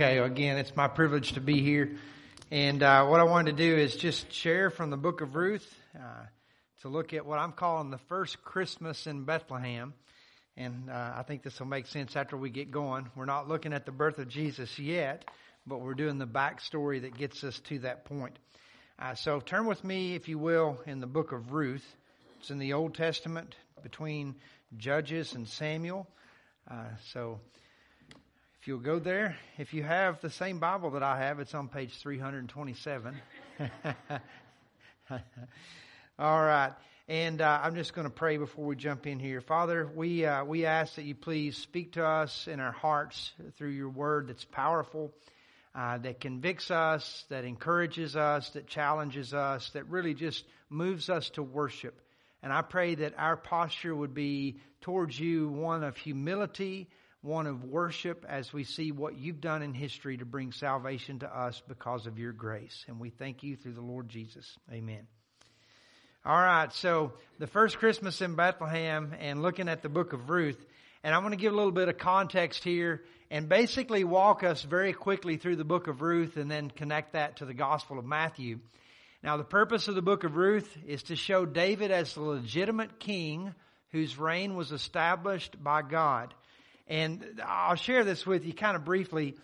Okay, again, it's my privilege to be here. And uh, what I wanted to do is just share from the book of Ruth uh, to look at what I'm calling the first Christmas in Bethlehem. And uh, I think this will make sense after we get going. We're not looking at the birth of Jesus yet, but we're doing the backstory that gets us to that point. Uh, so turn with me, if you will, in the book of Ruth. It's in the Old Testament between Judges and Samuel. Uh, so if you'll go there, if you have the same Bible that I have, it's on page 327. All right. And uh, I'm just going to pray before we jump in here. Father, we, uh, we ask that you please speak to us in our hearts through your word that's powerful, uh, that convicts us, that encourages us, that challenges us, that really just moves us to worship. And I pray that our posture would be towards you one of humility, one of worship as we see what you've done in history to bring salvation to us because of your grace. And we thank you through the Lord Jesus. Amen. All right, so the first Christmas in Bethlehem and looking at the book of Ruth. And I'm going to give a little bit of context here and basically walk us very quickly through the book of Ruth and then connect that to the Gospel of Matthew. Now, the purpose of the book of Ruth is to show David as the legitimate king whose reign was established by God. And I'll share this with you kind of briefly.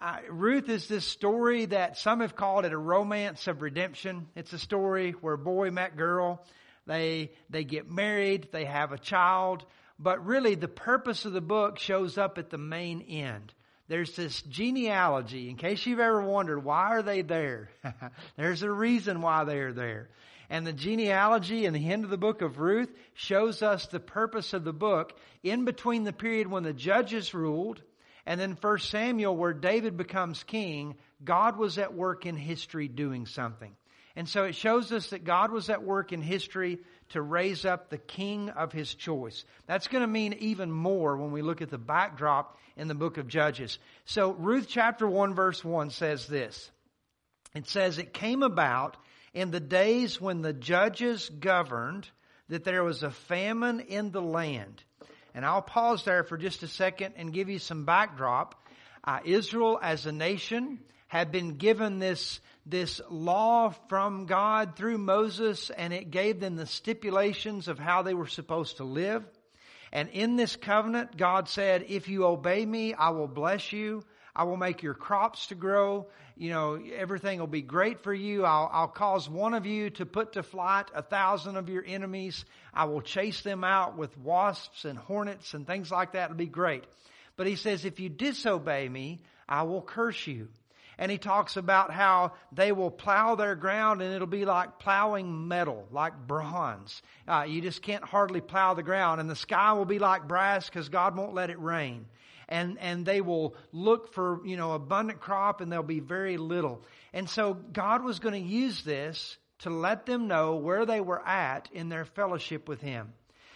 Uh, Ruth is this story that some have called it a romance of redemption. It's a story where boy met girl. They, they get married. They have a child. But really the purpose of the book shows up at the main end. There's this genealogy. In case you've ever wondered, why are they there? There's a reason why they are there. And the genealogy in the end of the book of Ruth shows us the purpose of the book in between the period when the judges ruled and then 1 Samuel where David becomes king. God was at work in history doing something. And so it shows us that God was at work in history to raise up the king of his choice. That's going to mean even more when we look at the backdrop in the book of Judges. So Ruth chapter 1 verse 1 says this. It says, It came about in the days when the judges governed that there was a famine in the land. And I'll pause there for just a second and give you some backdrop. Uh, Israel as a nation had been given this, this law from God through Moses and it gave them the stipulations of how they were supposed to live. And in this covenant, God said, if you obey me, I will bless you. I will make your crops to grow. You know, everything will be great for you. I'll, I'll cause one of you to put to flight a thousand of your enemies. I will chase them out with wasps and hornets and things like that. It'll be great. But he says, if you disobey me, I will curse you. And he talks about how they will plow their ground and it'll be like plowing metal, like bronze. Uh, you just can't hardly plow the ground and the sky will be like brass because God won't let it rain and, and they will look for, you know, abundant crop and there'll be very little. And so God was going to use this to let them know where they were at in their fellowship with Him.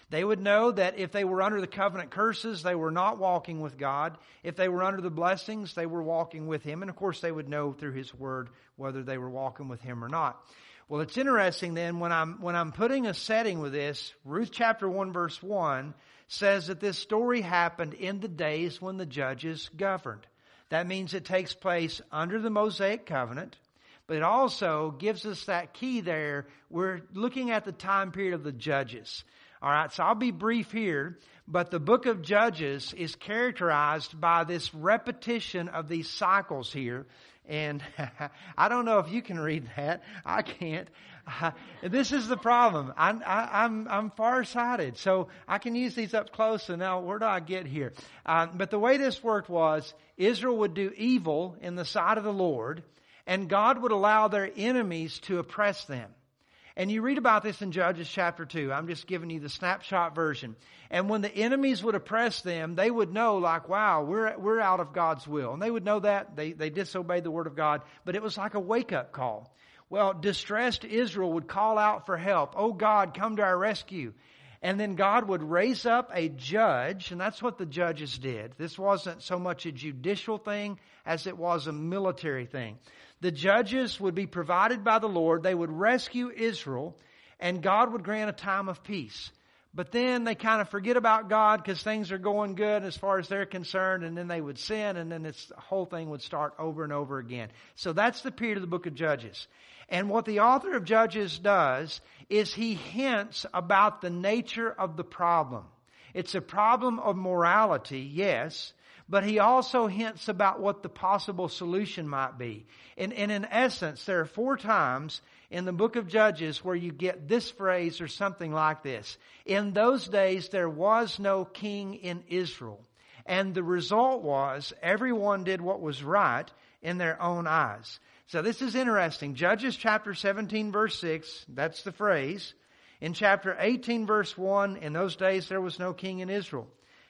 They would know that if they were under the covenant curses, they were not walking with God. If they were under the blessings, they were walking with Him. And of course, they would know through His Word whether they were walking with Him or not. Well, it's interesting then when I'm, when I'm putting a setting with this, Ruth chapter 1 verse 1 says that this story happened in the days when the judges governed. That means it takes place under the Mosaic covenant, but it also gives us that key there. We're looking at the time period of the judges. All right, so I'll be brief here, but the book of Judges is characterized by this repetition of these cycles here. And I don't know if you can read that. I can't. This is the problem. I'm, I, i I'm farsighted, so I can use these up close. And now, where do I get here? Uh, but the way this worked was Israel would do evil in the sight of the Lord, and God would allow their enemies to oppress them. And you read about this in Judges chapter 2. I'm just giving you the snapshot version. And when the enemies would oppress them, they would know like, wow, we're, we're out of God's will. And they would know that. They, they disobeyed the word of God. But it was like a wake up call. Well, distressed Israel would call out for help. Oh God, come to our rescue. And then God would raise up a judge, and that's what the judges did. This wasn't so much a judicial thing as it was a military thing. The judges would be provided by the Lord. They would rescue Israel, and God would grant a time of peace. but then they kind of forget about God because things are going good as far as they're concerned, and then they would sin, and then this whole thing would start over and over again. So that's the period of the book of Judges. And what the author of Judges does is he hints about the nature of the problem. It's a problem of morality, yes, but he also hints about what the possible solution might be. And, and in essence, there are four times in the book of Judges where you get this phrase or something like this. In those days, there was no king in Israel. And the result was everyone did what was right in their own eyes. So this is interesting. Judges chapter 17 verse 6, that's the phrase. In chapter 18 verse 1, in those days there was no king in Israel.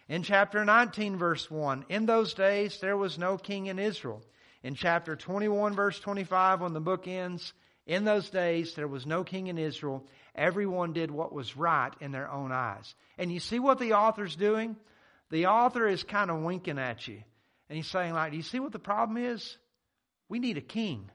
In chapter 19 verse 1, in those days there was no king in Israel. In chapter 21 verse 25, when the book ends, in those days, there was no king in Israel. Everyone did what was right in their own eyes. And you see what the author's doing? The author is kind of winking at you. And he's saying, like, do you see what the problem is? We need a king.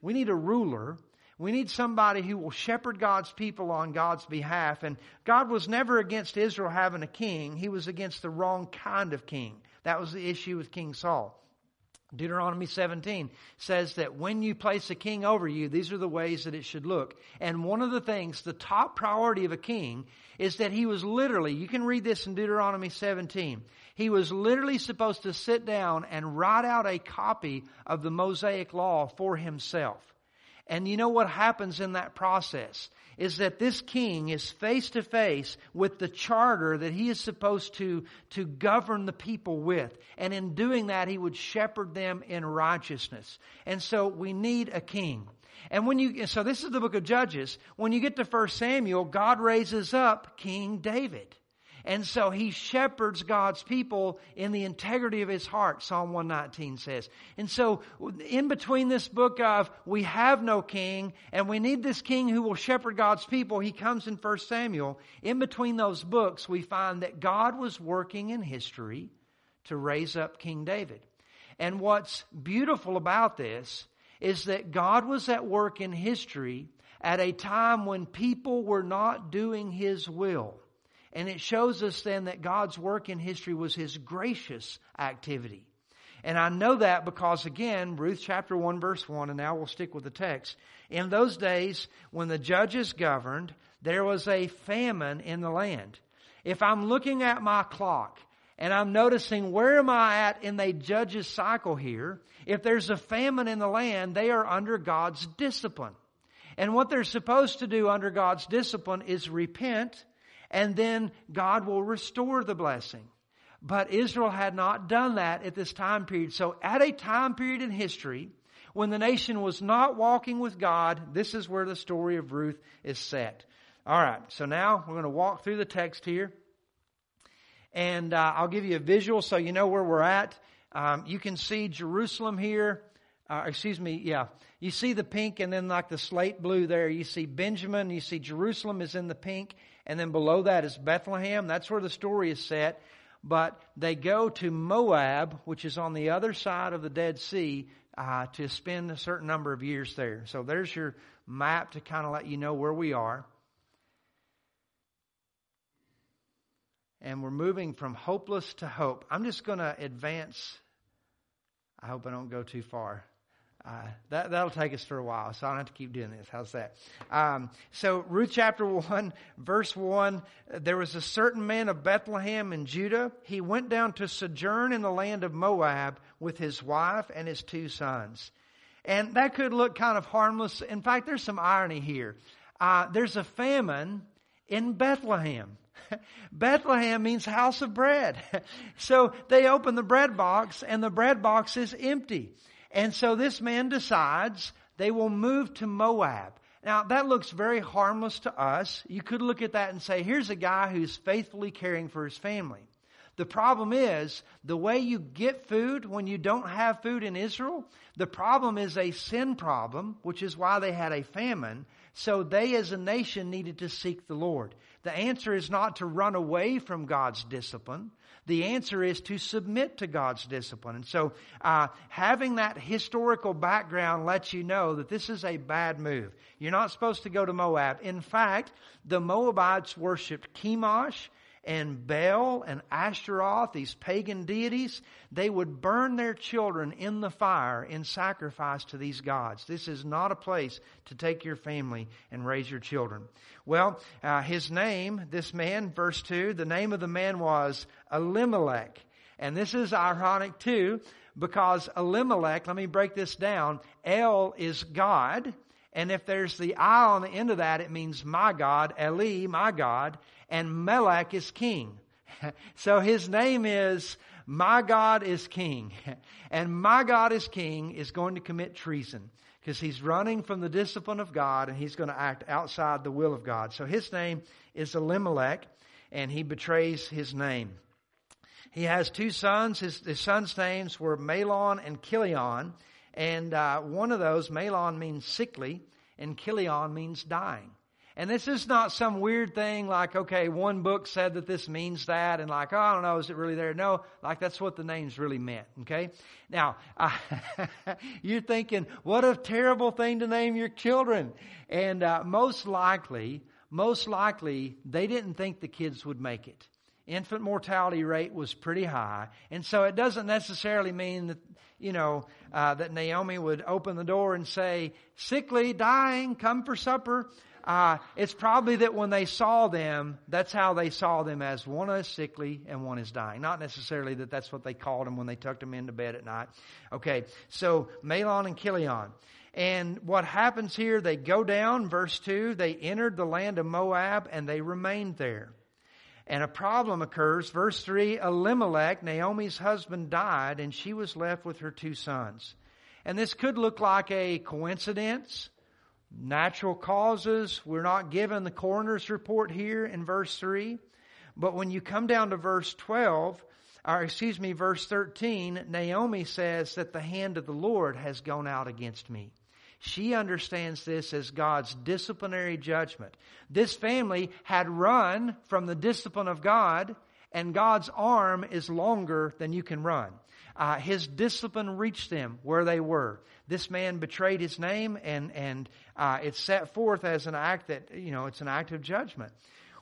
We need a ruler. We need somebody who will shepherd God's people on God's behalf. And God was never against Israel having a king. He was against the wrong kind of king. That was the issue with King Saul. Deuteronomy 17 says that when you place a king over you, these are the ways that it should look. And one of the things, the top priority of a king is that he was literally, you can read this in Deuteronomy 17, he was literally supposed to sit down and write out a copy of the Mosaic law for himself. And you know what happens in that process? Is that this king is face to face with the charter that he is supposed to, to govern the people with. And in doing that, he would shepherd them in righteousness. And so we need a king. And when you, so this is the book of Judges. When you get to 1 Samuel, God raises up King David. And so he shepherds God's people in the integrity of his heart, Psalm 119 says. And so in between this book of we have no king and we need this king who will shepherd God's people, he comes in 1 Samuel. In between those books, we find that God was working in history to raise up King David. And what's beautiful about this is that God was at work in history at a time when people were not doing his will. And it shows us then that God's work in history was His gracious activity. And I know that because again, Ruth chapter 1 verse 1, and now we'll stick with the text. In those days, when the judges governed, there was a famine in the land. If I'm looking at my clock and I'm noticing where am I at in the judges cycle here, if there's a famine in the land, they are under God's discipline. And what they're supposed to do under God's discipline is repent and then God will restore the blessing. But Israel had not done that at this time period. So at a time period in history, when the nation was not walking with God, this is where the story of Ruth is set. All right, so now we're going to walk through the text here. And uh, I'll give you a visual so you know where we're at. Um, you can see Jerusalem here. Uh, excuse me, yeah. You see the pink and then like the slate blue there. You see Benjamin, you see Jerusalem is in the pink, and then below that is Bethlehem. That's where the story is set. But they go to Moab, which is on the other side of the Dead Sea, uh, to spend a certain number of years there. So there's your map to kind of let you know where we are. And we're moving from hopeless to hope. I'm just going to advance. I hope I don't go too far. Uh, that, that'll take us for a while, so I don't have to keep doing this. How's that? Um, so, Ruth chapter 1, verse 1 there was a certain man of Bethlehem in Judah. He went down to sojourn in the land of Moab with his wife and his two sons. And that could look kind of harmless. In fact, there's some irony here. Uh, there's a famine in Bethlehem. Bethlehem means house of bread. so they open the bread box and the bread box is empty. And so this man decides they will move to Moab. Now that looks very harmless to us. You could look at that and say, here's a guy who's faithfully caring for his family. The problem is the way you get food when you don't have food in Israel, the problem is a sin problem, which is why they had a famine. So they as a nation needed to seek the Lord. The answer is not to run away from God's discipline. The answer is to submit to God's discipline. And so, uh, having that historical background lets you know that this is a bad move. You're not supposed to go to Moab. In fact, the Moabites worshipped Chemosh and Baal and Ashtaroth, these pagan deities, they would burn their children in the fire in sacrifice to these gods. This is not a place to take your family and raise your children. Well, uh, his name, this man, verse 2, the name of the man was Elimelech. And this is ironic too, because Elimelech, let me break this down. El is God. And if there's the I on the end of that, it means my God, Eli, my God and Melech is king. so his name is My God is King. And my God is King is going to commit treason because he's running from the discipline of God and he's going to act outside the will of God. So his name is Elimelech and he betrays his name. He has two sons. His, his sons' names were Mahlon and Chilion. And uh, one of those, Mahlon means sickly, and Chilion means dying. And this is not some weird thing like, okay, one book said that this means that, and like, oh, I don't know, is it really there? No, like that's what the names really meant, okay? Now, uh, you're thinking, what a terrible thing to name your children. And uh, most likely, most likely, they didn't think the kids would make it. Infant mortality rate was pretty high. And so it doesn't necessarily mean that, you know, uh, that Naomi would open the door and say, sickly, dying, come for supper. Uh, it's probably that when they saw them, that's how they saw them as one is sickly and one is dying. Not necessarily that that's what they called them when they tucked them into bed at night. Okay, so Mahlon and Chilion. And what happens here, they go down, verse 2, they entered the land of Moab and they remained there. And a problem occurs. Verse 3 Elimelech, Naomi's husband, died, and she was left with her two sons. And this could look like a coincidence natural causes. We're not given the coroner's report here in verse 3. But when you come down to verse 12, or excuse me, verse 13, Naomi says that the hand of the Lord has gone out against me. She understands this as God's disciplinary judgment. This family had run from the discipline of God, and God's arm is longer than you can run. Uh, his discipline reached them where they were. This man betrayed his name, and and uh, it's set forth as an act that you know it's an act of judgment.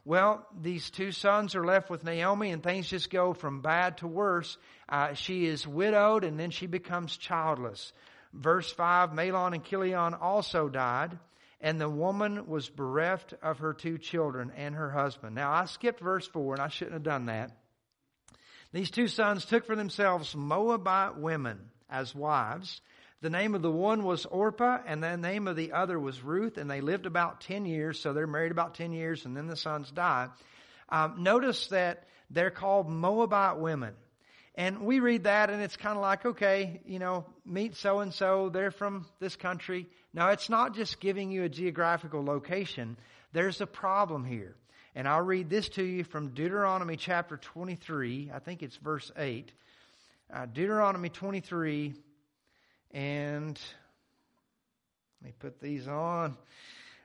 Well, these two sons are left with Naomi, and things just go from bad to worse. Uh, she is widowed, and then she becomes childless. Verse 5 Mahlon and Chilion also died, and the woman was bereft of her two children and her husband. Now, I skipped verse 4, and I shouldn't have done that. These two sons took for themselves Moabite women as wives. The name of the one was Orpah, and the name of the other was Ruth, and they lived about 10 years, so they're married about 10 years, and then the sons die. Um, notice that they're called Moabite women. And we read that, and it's kind of like, okay, you know, meet so and so, they're from this country. Now, it's not just giving you a geographical location. There's a problem here. And I'll read this to you from Deuteronomy chapter 23. I think it's verse 8. Uh, Deuteronomy 23. And let me put these on.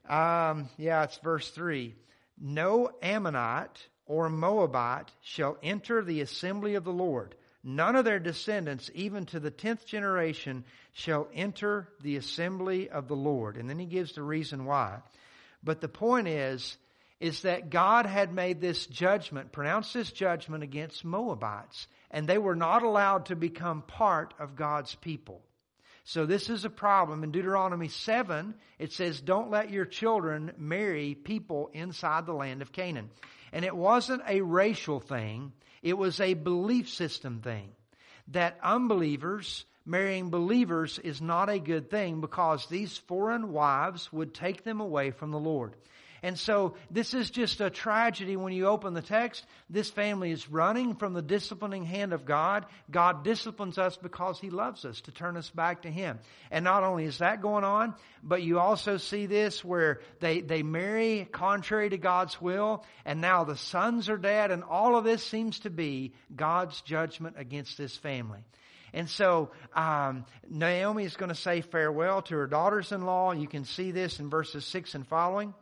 Um, yeah, it's verse 3. No Ammonite or Moabite shall enter the assembly of the Lord. None of their descendants, even to the tenth generation, shall enter the assembly of the Lord. And then he gives the reason why. But the point is, is that God had made this judgment, pronounced this judgment against Moabites, and they were not allowed to become part of God's people. So this is a problem. In Deuteronomy 7, it says, don't let your children marry people inside the land of Canaan. And it wasn't a racial thing. It was a belief system thing. That unbelievers marrying believers is not a good thing because these foreign wives would take them away from the Lord. And so this is just a tragedy when you open the text. This family is running from the disciplining hand of God. God disciplines us because He loves us to turn us back to Him. And not only is that going on, but you also see this where they, they marry contrary to God's will and now the sons are dead and all of this seems to be God's judgment against this family. And so um, Naomi is going to say farewell to her daughters-in-law. You can see this in verses six and following.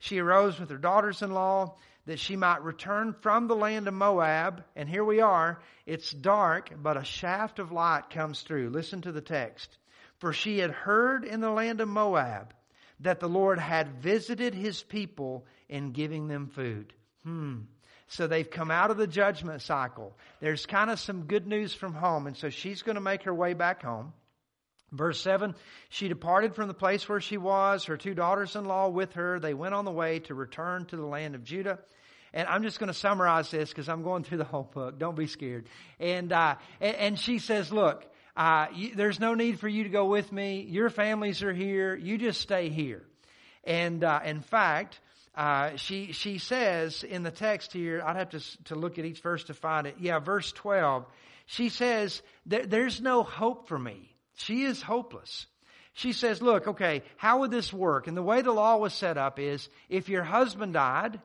She arose with her daughters-in-law that she might return from the land of Moab. And here we are. It's dark, but a shaft of light comes through. Listen to the text. For she had heard in the land of Moab that the Lord had visited his people in giving them food. Hmm. So they've come out of the judgment cycle. There's kind of some good news from home. And so she's going to make her way back home. Verse 7 She departed from the place where she was, her two daughters in law with her. They went on the way to return to the land of Judah. And I'm just going to summarize this because I'm going through the whole book. Don't be scared. And, uh, and, she says, Look, uh, you, there's no need for you to go with me. Your families are here. You just stay here. And uh, in fact, uh, she she says in the text here, I'd have to to look at each verse to find it. Yeah, verse twelve. She says there's no hope for me. She is hopeless. She says, "Look, okay, how would this work?" And the way the law was set up is, if your husband died,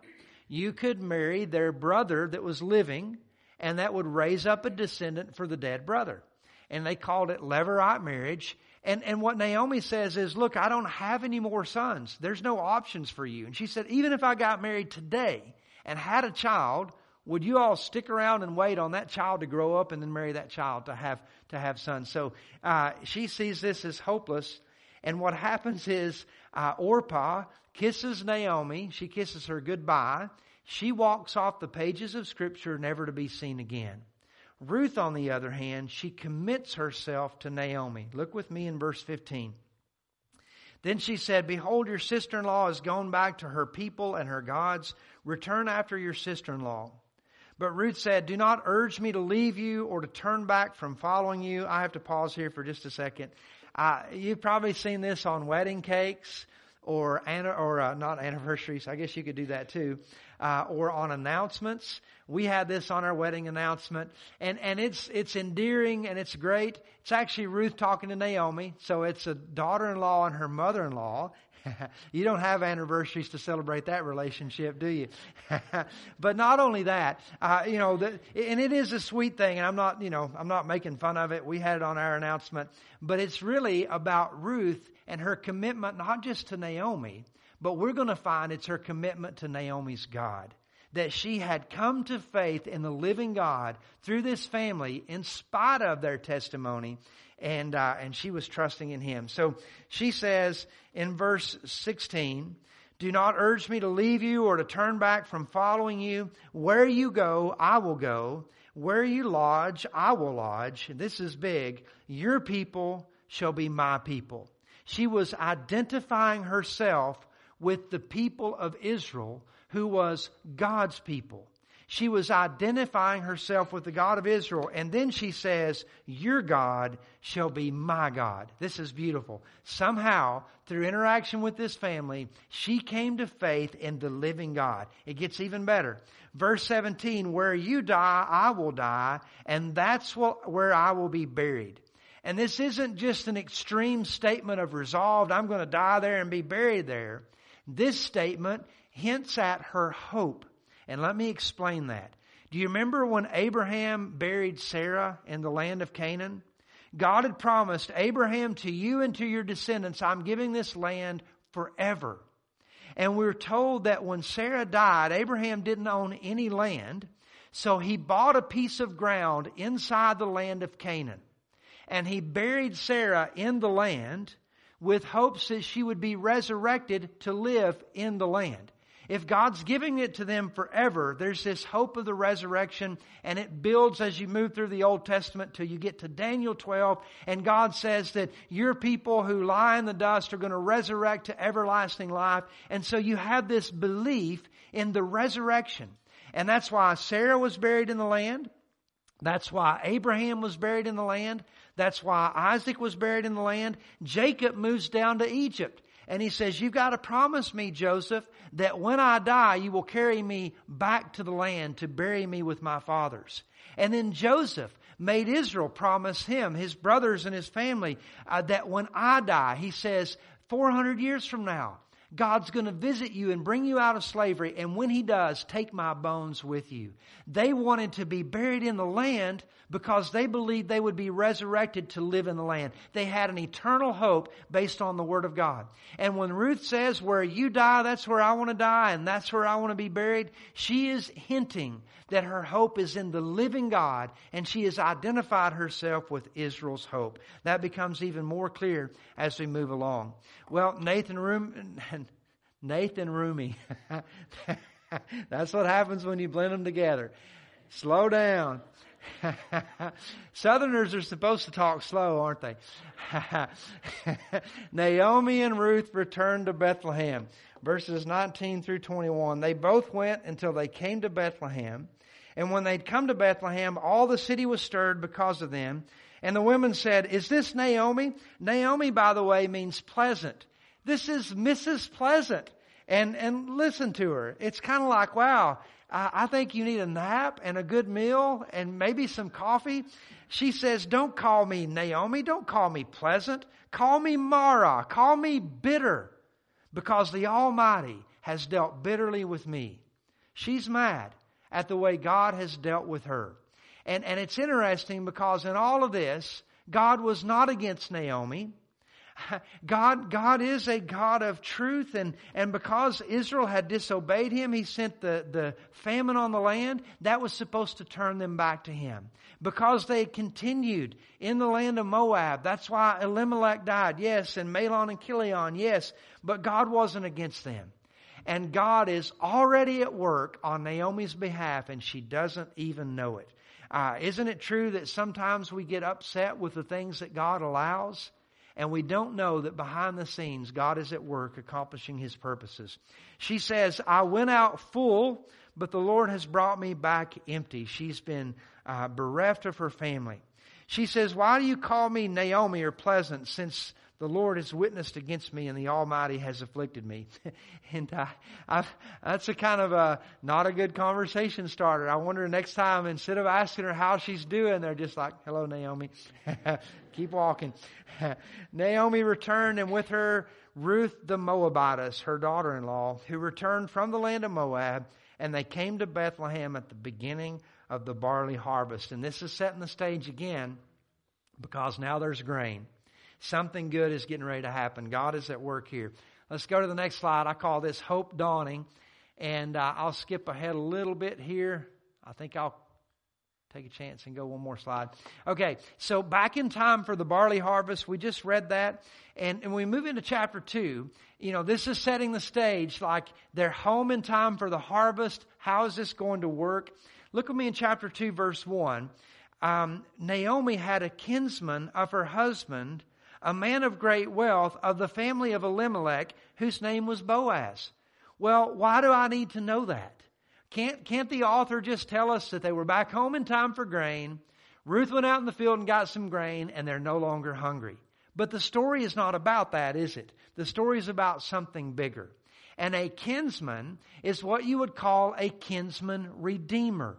you could marry their brother that was living, and that would raise up a descendant for the dead brother. And they called it levirate marriage. And, and what Naomi says is, look, I don't have any more sons. There's no options for you. And she said, even if I got married today and had a child, would you all stick around and wait on that child to grow up and then marry that child to have, to have sons? So, uh, she sees this as hopeless. And what happens is, uh, Orpah kisses Naomi. She kisses her goodbye. She walks off the pages of scripture never to be seen again. Ruth, on the other hand, she commits herself to Naomi. Look with me in verse 15. Then she said, Behold, your sister in law has gone back to her people and her gods. Return after your sister in law. But Ruth said, Do not urge me to leave you or to turn back from following you. I have to pause here for just a second. Uh, you've probably seen this on wedding cakes or or uh, not anniversaries. I guess you could do that too, uh, or on announcements. We had this on our wedding announcement, and and it's it's endearing and it's great. It's actually Ruth talking to Naomi, so it's a daughter-in-law and her mother-in-law. you don't have anniversaries to celebrate that relationship, do you? but not only that, uh, you know, the, and it is a sweet thing, and I'm not, you know, I'm not making fun of it. We had it on our announcement, but it's really about Ruth and her commitment not just to Naomi, but we're going to find it's her commitment to Naomi's God. That she had come to faith in the living God through this family in spite of their testimony, and, uh, and she was trusting in Him. So she says in verse 16, do not urge me to leave you or to turn back from following you. Where you go, I will go. Where you lodge, I will lodge. This is big. Your people shall be my people. She was identifying herself with the people of Israel, who was God's people. She was identifying herself with the God of Israel. And then she says, Your God shall be my God. This is beautiful. Somehow, through interaction with this family, she came to faith in the living God. It gets even better. Verse 17, Where you die, I will die, and that's where I will be buried. And this isn't just an extreme statement of resolve, I'm going to die there and be buried there. This statement hints at her hope. And let me explain that. Do you remember when Abraham buried Sarah in the land of Canaan? God had promised Abraham to you and to your descendants, I'm giving this land forever. And we're told that when Sarah died, Abraham didn't own any land, so he bought a piece of ground inside the land of Canaan and he buried Sarah in the land with hopes that she would be resurrected to live in the land. If God's giving it to them forever, there's this hope of the resurrection and it builds as you move through the Old Testament till you get to Daniel 12 and God says that your people who lie in the dust are going to resurrect to everlasting life. And so you have this belief in the resurrection. And that's why Sarah was buried in the land. That's why Abraham was buried in the land. That's why Isaac was buried in the land. Jacob moves down to Egypt. And he says, you've got to promise me, Joseph, that when I die, you will carry me back to the land to bury me with my fathers. And then Joseph made Israel promise him, his brothers and his family, uh, that when I die, he says, 400 years from now, God's going to visit you and bring you out of slavery. And when He does, take my bones with you. They wanted to be buried in the land because they believed they would be resurrected to live in the land. They had an eternal hope based on the Word of God. And when Ruth says, where you die, that's where I want to die and that's where I want to be buried, she is hinting that her hope is in the living God and she has identified herself with Israel's hope. That becomes even more clear as we move along. Well, Nathan Room, Nathan Rumi. That's what happens when you blend them together. Slow down. Southerners are supposed to talk slow, aren't they? Naomi and Ruth returned to Bethlehem. Verses 19 through 21. They both went until they came to Bethlehem. And when they'd come to Bethlehem, all the city was stirred because of them. And the women said, Is this Naomi? Naomi, by the way, means pleasant. This is Mrs. Pleasant. And, and listen to her. It's kind of like, wow, I think you need a nap and a good meal and maybe some coffee. She says, don't call me Naomi. Don't call me pleasant. Call me Mara. Call me bitter because the Almighty has dealt bitterly with me. She's mad at the way God has dealt with her. And, and it's interesting because in all of this, God was not against Naomi. God, God is a God of truth and, and because Israel had disobeyed Him, He sent the, the famine on the land. That was supposed to turn them back to Him. Because they continued in the land of Moab. That's why Elimelech died. Yes. And Mahlon and Chilion. Yes. But God wasn't against them. And God is already at work on Naomi's behalf and she doesn't even know it. Uh, isn't it true that sometimes we get upset with the things that God allows? And we don't know that behind the scenes, God is at work accomplishing His purposes. She says, I went out full, but the Lord has brought me back empty. She's been uh, bereft of her family. She says, Why do you call me Naomi or pleasant since the Lord has witnessed against me and the Almighty has afflicted me. and I, I, that's a kind of a, not a good conversation starter. I wonder next time, instead of asking her how she's doing, they're just like, hello, Naomi. Keep walking. Naomi returned and with her Ruth the Moabitess, her daughter-in-law, who returned from the land of Moab, and they came to Bethlehem at the beginning of the barley harvest. And this is setting the stage again because now there's grain. Something good is getting ready to happen. God is at work here. Let's go to the next slide. I call this Hope Dawning. And uh, I'll skip ahead a little bit here. I think I'll take a chance and go one more slide. Okay, so back in time for the barley harvest, we just read that. And, and we move into chapter 2. You know, this is setting the stage like they're home in time for the harvest. How is this going to work? Look with me in chapter 2, verse 1. Um, Naomi had a kinsman of her husband a man of great wealth of the family of Elimelech, whose name was Boaz. Well, why do I need to know that? Can't, can't the author just tell us that they were back home in time for grain? Ruth went out in the field and got some grain, and they're no longer hungry. But the story is not about that, is it? The story is about something bigger. And a kinsman is what you would call a kinsman redeemer.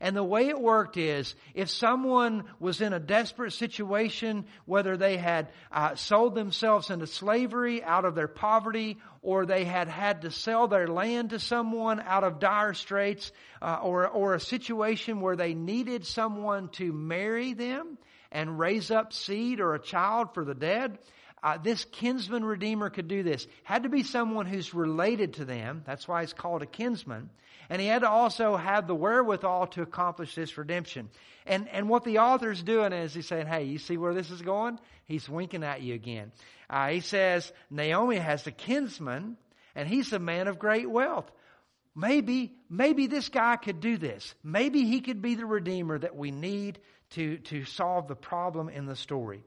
And the way it worked is, if someone was in a desperate situation, whether they had uh, sold themselves into slavery out of their poverty, or they had had to sell their land to someone out of dire straits, uh, or, or a situation where they needed someone to marry them and raise up seed or a child for the dead, uh, this kinsman redeemer could do this. Had to be someone who's related to them. That's why it's called a kinsman. And he had to also have the wherewithal to accomplish this redemption. And, and what the author's doing is he's saying, hey, you see where this is going? He's winking at you again. Uh, he says, Naomi has a kinsman, and he's a man of great wealth. Maybe, maybe this guy could do this. Maybe he could be the redeemer that we need to, to solve the problem in the story.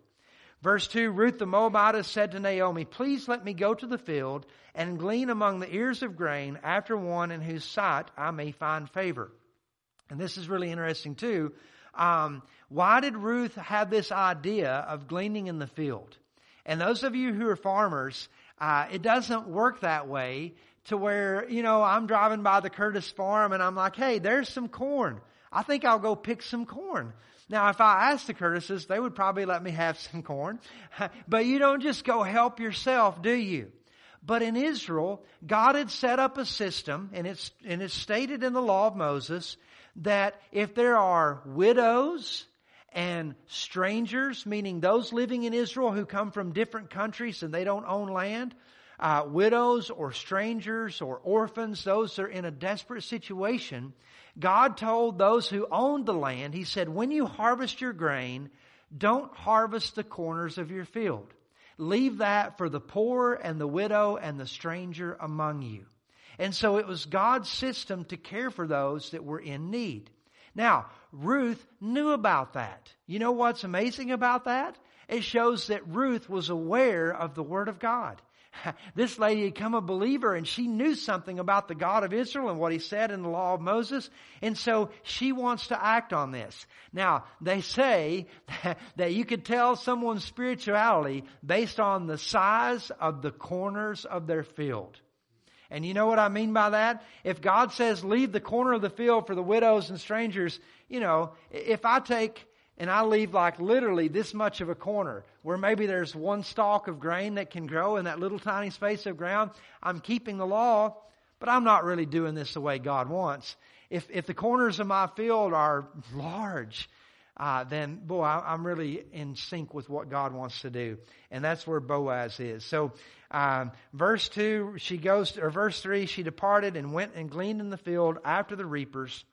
Verse 2, Ruth the Moabitess said to Naomi, Please let me go to the field and glean among the ears of grain after one in whose sight I may find favor. And this is really interesting too. Um, why did Ruth have this idea of gleaning in the field? And those of you who are farmers, Uh, it doesn't work that way to where, you know, I'm driving by the Curtis farm and I'm like, hey, there's some corn. I think I'll go pick some corn. Now, if I asked the Curtises, they would probably let me have some corn. but you don't just go help yourself, do you? But in Israel, God had set up a system, and it's, and it's stated in the law of Moses, that if there are widows and strangers, meaning those living in Israel who come from different countries and they don't own land, uh, widows or strangers or orphans, those are in a desperate situation, God told those who owned the land, He said, when you harvest your grain, don't harvest the corners of your field. Leave that for the poor and the widow and the stranger among you. And so it was God's system to care for those that were in need. Now, Ruth knew about that. You know what's amazing about that? It shows that Ruth was aware of the Word of God. this lady had come a believer and she knew something about the God of Israel and what he said in the law of Moses. And so she wants to act on this. Now, they say that you could tell someone's spirituality based on the size of the corners of their field. And you know what I mean by that? If God says leave the corner of the field for the widows and strangers, you know, if I take and I leave like literally this much of a corner where maybe there's one stalk of grain that can grow in that little tiny space of ground. I'm keeping the law, but I'm not really doing this the way God wants. If, if the corners of my field are large, uh, then boy, I, am really in sync with what God wants to do. And that's where Boaz is. So, um, verse 2, she goes, or verse 3, she departed and went and gleaned in the field after the reapers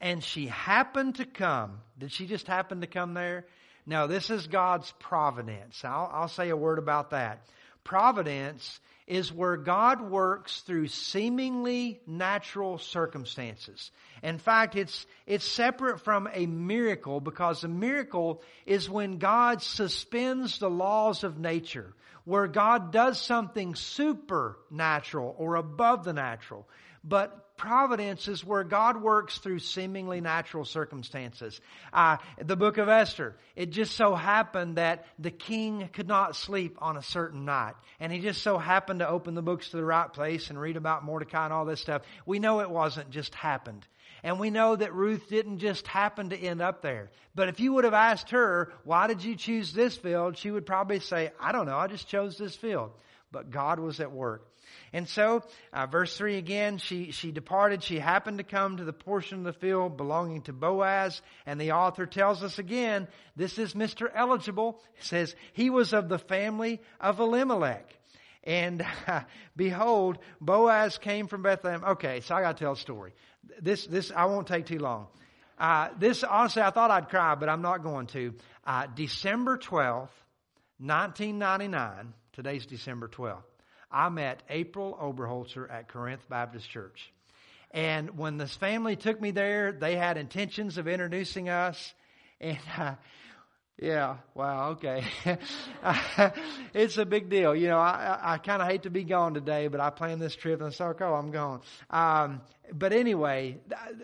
and she happened to come. Did she just happen to come there? No, this is God's providence. I'll, I'll say a word about that. Providence is where God works through seemingly natural circumstances. In fact, it's, it's separate from a miracle because a miracle is when God suspends the laws of nature, where God does something supernatural or above the natural. But providence is where God works through seemingly natural circumstances. Uh, the book of Esther, it just so happened that the king could not sleep on a certain night. And he just so happened to open the books to the right place and read about Mordecai and all this stuff. We know it wasn't just happened. And we know that Ruth didn't just happen to end up there. But if you would have asked her, why did you choose this field? She would probably say, I don't know, I just chose this field. But God was at work. And so, uh, verse 3 again, she, she departed. She happened to come to the portion of the field belonging to Boaz. And the author tells us again, this is Mr. Eligible. He says, he was of the family of Elimelech. And uh, behold, Boaz came from Bethlehem. Okay, so I got to tell a story. This, this, I won't take too long. Uh, this, honestly, I thought I'd cry, but I'm not going to. Uh, December 12th, 1999, today's December 12th. I met April Oberholzer at Corinth Baptist Church. And when this family took me there, they had intentions of introducing us. And uh, yeah, wow, okay. it's a big deal. You know, I, I kind of hate to be gone today, but I planned this trip and so, oh, I'm gone. Um, but anyway,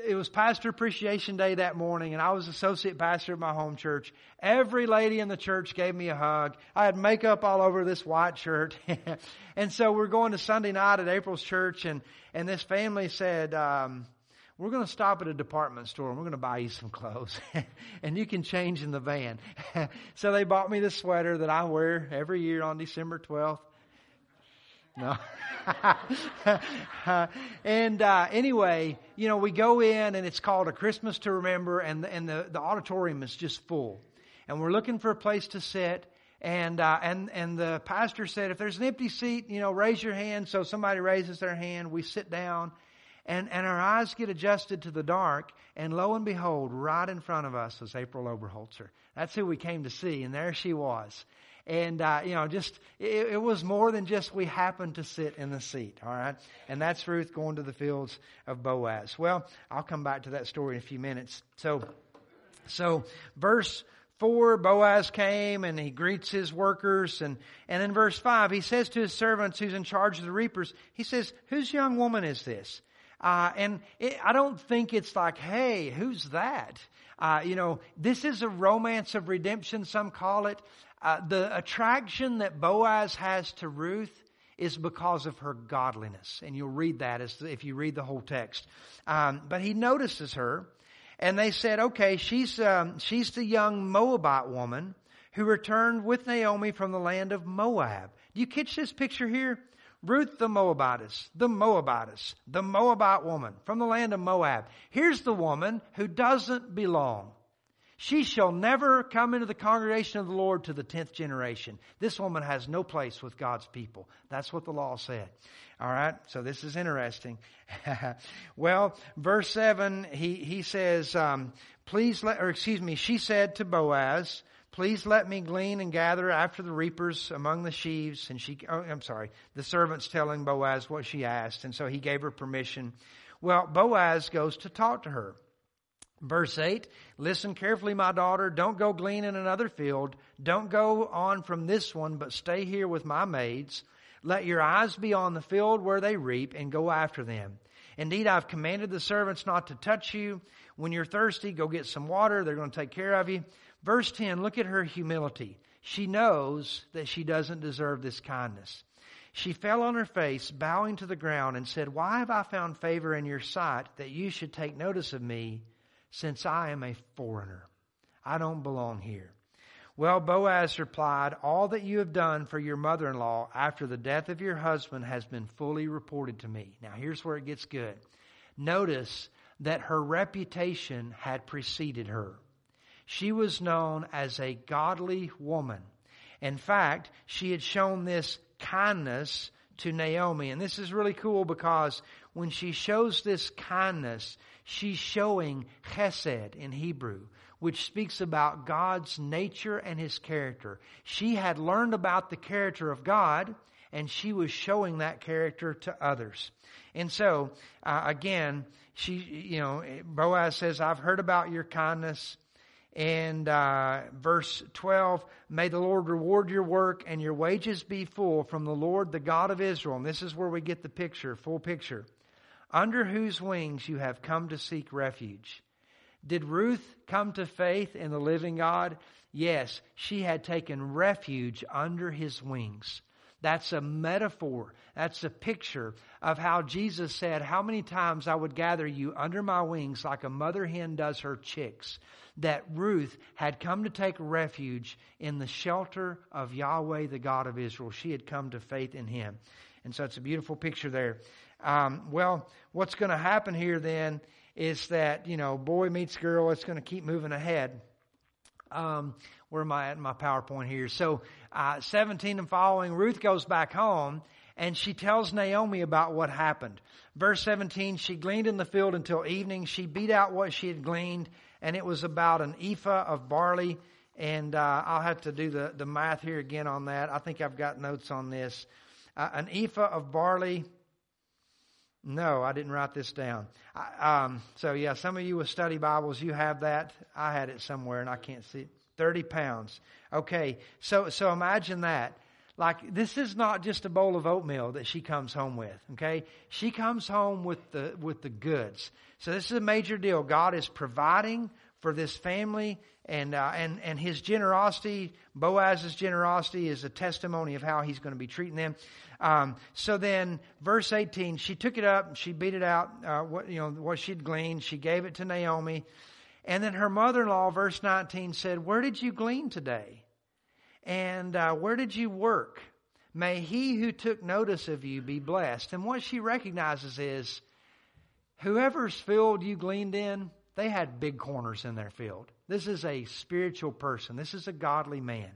it was Pastor Appreciation Day that morning, and I was associate pastor at my home church. Every lady in the church gave me a hug. I had makeup all over this white shirt. and so we're going to Sunday night at April's church, and, and this family said, um, we're going to stop at a department store and we're going to buy you some clothes and you can change in the van. so they bought me this sweater that I wear every year on December 12th. No. and uh, anyway, you know, we go in and it's called a Christmas to Remember, and the, and the, the auditorium is just full, and we're looking for a place to sit. And uh, and and the pastor said, if there's an empty seat, you know, raise your hand. So somebody raises their hand. We sit down, and and our eyes get adjusted to the dark. And lo and behold, right in front of us was April Oberholzer. That's who we came to see, and there she was. And, uh, you know, just, it, it, was more than just we happened to sit in the seat, all right? And that's Ruth going to the fields of Boaz. Well, I'll come back to that story in a few minutes. So, so verse 4, Boaz came and he greets his workers. And, and in verse 5, he says to his servants who's in charge of the reapers, he says, whose young woman is this? Uh, and it, I don't think it's like, hey, who's that? Uh, you know, this is a romance of redemption, some call it. Uh, the attraction that Boaz has to Ruth is because of her godliness. And you'll read that as, if you read the whole text. Um, but he notices her, and they said, okay, she's, um, she's the young Moabite woman who returned with Naomi from the land of Moab. Do you catch this picture here? Ruth the Moabitess, the Moabitess, the Moabite woman from the land of Moab. Here's the woman who doesn't belong. She shall never come into the congregation of the Lord to the tenth generation. This woman has no place with God's people. That's what the law said. All right. So this is interesting. well, verse seven, he, he says, um, please let, or excuse me, she said to Boaz, please let me glean and gather after the reapers among the sheaves. And she, oh, I'm sorry, the servant's telling Boaz what she asked. And so he gave her permission. Well, Boaz goes to talk to her. Verse 8, listen carefully, my daughter. Don't go glean in another field. Don't go on from this one, but stay here with my maids. Let your eyes be on the field where they reap and go after them. Indeed, I've commanded the servants not to touch you. When you're thirsty, go get some water. They're going to take care of you. Verse 10, look at her humility. She knows that she doesn't deserve this kindness. She fell on her face, bowing to the ground, and said, Why have I found favor in your sight that you should take notice of me? since I am a foreigner. I don't belong here. Well, Boaz replied, All that you have done for your mother in law after the death of your husband has been fully reported to me. Now, here's where it gets good. Notice that her reputation had preceded her. She was known as a godly woman. In fact, she had shown this kindness to Naomi. And this is really cool because when she shows this kindness, she's showing chesed in Hebrew, which speaks about God's nature and His character. She had learned about the character of God, and she was showing that character to others. And so, uh, again, she, you know, Boaz says, I've heard about your kindness. And uh, verse 12, may the Lord reward your work and your wages be full from the Lord, the God of Israel. And this is where we get the picture, full picture under whose wings you have come to seek refuge. Did Ruth come to faith in the living God? Yes, she had taken refuge under his wings. That's a metaphor. That's a picture of how Jesus said, How many times I would gather you under my wings like a mother hen does her chicks. That Ruth had come to take refuge in the shelter of Yahweh, the God of Israel. She had come to faith in him. And so it's a beautiful picture there. Um, well, what's going to happen here then is that, you know, boy meets girl, it's going to keep moving ahead. Um, where am I at in my PowerPoint here? So, uh, 17 and following, Ruth goes back home and she tells Naomi about what happened. Verse 17, she gleaned in the field until evening. She beat out what she had gleaned and it was about an ephah of barley. And, uh, I'll have to do the, the math here again on that. I think I've got notes on this. Uh, an ephah of barley no, I didn't write this down. I, um, so yeah, some of you with study Bibles, you have that. I had it somewhere and I can't see it. 30 pounds. Okay. So, so imagine that. Like, this is not just a bowl of oatmeal that she comes home with. Okay. She comes home with the, with the goods. So this is a major deal. God is providing for this family and, uh, and, and his generosity, Boaz's generosity is a testimony of how he's going to be treating them. Um, so then, verse 18, she took it up, and she beat it out, uh, what, you know, what she'd gleaned, she gave it to Naomi. And then her mother-in-law, verse 19, said, where did you glean today? And uh, where did you work? May he who took notice of you be blessed. And what she recognizes is, whoever's field you gleaned in, they had big corners in their field. This is a spiritual person. This is a godly man.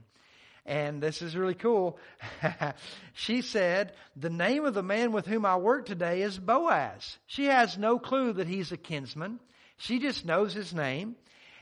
And this is really cool. she said, the name of the man with whom I work today is Boaz. She has no clue that he's a kinsman. She just knows his name.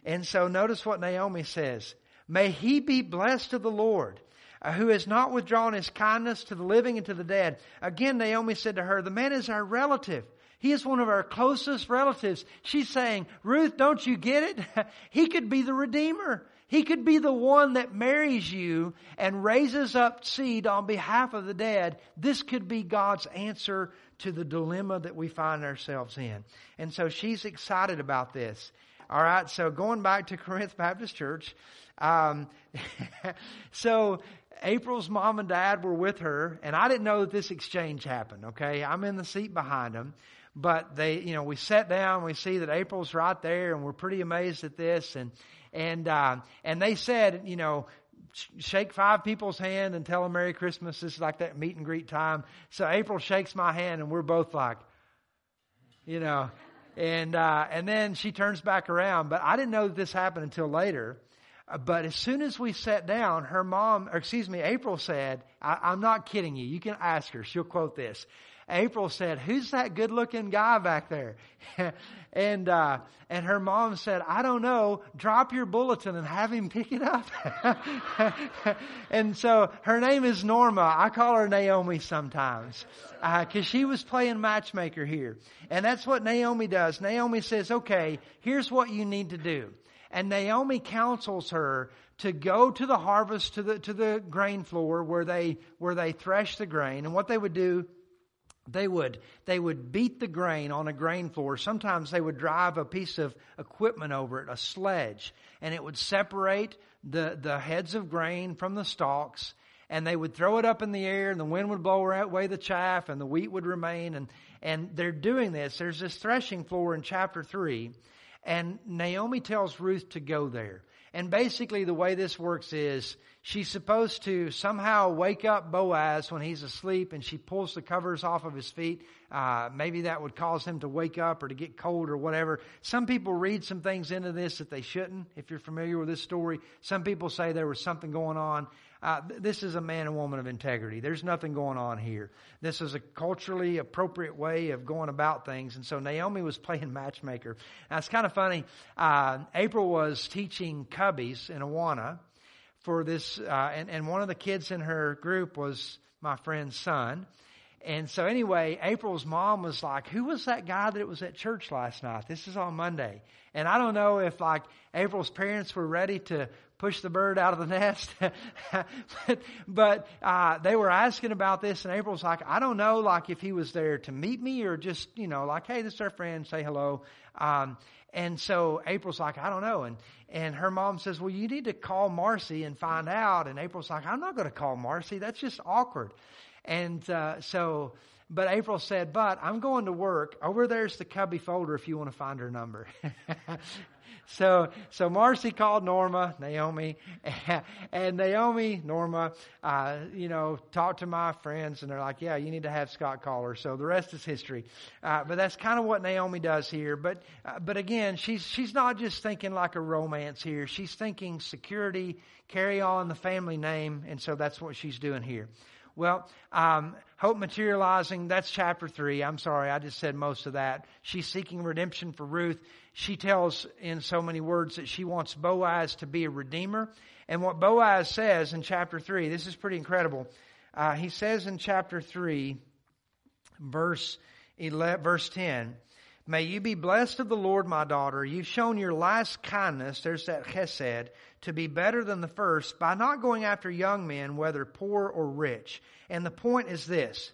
And so notice what Naomi says. May he be blessed of the Lord, uh, who has not withdrawn his kindness to the living and to the dead. Again, Naomi said to her, the man is our relative He is one of our closest relatives. She's saying, Ruth, don't you get it? he could be the Redeemer. He could be the one that marries you and raises up seed on behalf of the dead. This could be God's answer to the dilemma that we find ourselves in. And so she's excited about this. All right, so going back to Corinth Baptist Church, um, so April's mom and dad were with her, and I didn't know that this exchange happened. Okay, I'm in the seat behind them, but they, you know, we sat down, we see that April's right there, and we're pretty amazed at this, and and uh, and they said, you know, shake five people's hand and tell them Merry Christmas. This is like that meet and greet time. So April shakes my hand, and we're both like, you know, and uh, and then she turns back around. But I didn't know that this happened until later. Uh, but as soon as we sat down, her mom, or excuse me, April said, I, "I'm not kidding you. You can ask her. She'll quote this." April said, "Who's that good-looking guy back there?" and uh, and her mom said, "I don't know. Drop your bulletin and have him pick it up." and so her name is Norma. I call her Naomi sometimes because uh, she was playing matchmaker here, and that's what Naomi does. Naomi says, "Okay, here's what you need to do." And Naomi counsels her to go to the harvest, to the, to the grain floor where they, where they thresh the grain. And what they would do they would they would beat the grain on a grain floor. Sometimes they would drive a piece of equipment over it a sledge and it would separate the the heads of grain from the stalks and they would throw it up in the air and the wind would blow away the chaff and the wheat would remain and and they're doing this. There's this threshing floor in chapter 3 and Naomi tells Ruth to go there and basically the way this works is she's supposed to somehow wake up Boaz when he's asleep and she pulls the covers off of his feet. Uh, maybe that would cause him to wake up or to get cold or whatever. Some people read some things into this that they shouldn't, if you're familiar with this story. Some people say there was something going on. Uh, this is a man and woman of integrity. There's nothing going on here. This is a culturally appropriate way of going about things. And so Naomi was playing matchmaker. Now it's kind of funny. Uh, April was teaching cubbies in Awana for this, uh, and, and one of the kids in her group was my friend's son. And so anyway, April's mom was like, who was that guy that was at church last night? This is on Monday. And I don't know if like April's parents were ready to push the bird out of the nest. but but uh, they were asking about this, and April's like, I don't know, like if he was there to meet me or just, you know, like, hey, this is our friend, say hello. Um, and so April's like, I don't know. And, and her mom says, well, you need to call Marcy and find out. And April's like, I'm not going to call Marcy. That's just awkward. And, uh, so, but April said, but I'm going to work. Over there's the cubby folder if you want to find her number. so, so Marcy called Norma, Naomi, and Naomi, Norma, uh, you know, talked to my friends, and they're like, "Yeah, you need to have Scott call her." So the rest is history. Uh, but that's kind of what Naomi does here. But, uh, but again, she's she's not just thinking like a romance here. She's thinking security, carry on the family name, and so that's what she's doing here. Well, um, hope materializing, that's chapter three. I'm sorry, I just said most of that. She's seeking redemption for Ruth. She tells in so many words that she wants Boaz to be a redeemer. And what Boaz says in chapter three, this is pretty incredible. Uh, he says in chapter three, verse 11, verse 10, May you be blessed of the Lord, my daughter. You've shown your last kindness, there's that chesed, to be better than the first by not going after young men, whether poor or rich. And the point is this.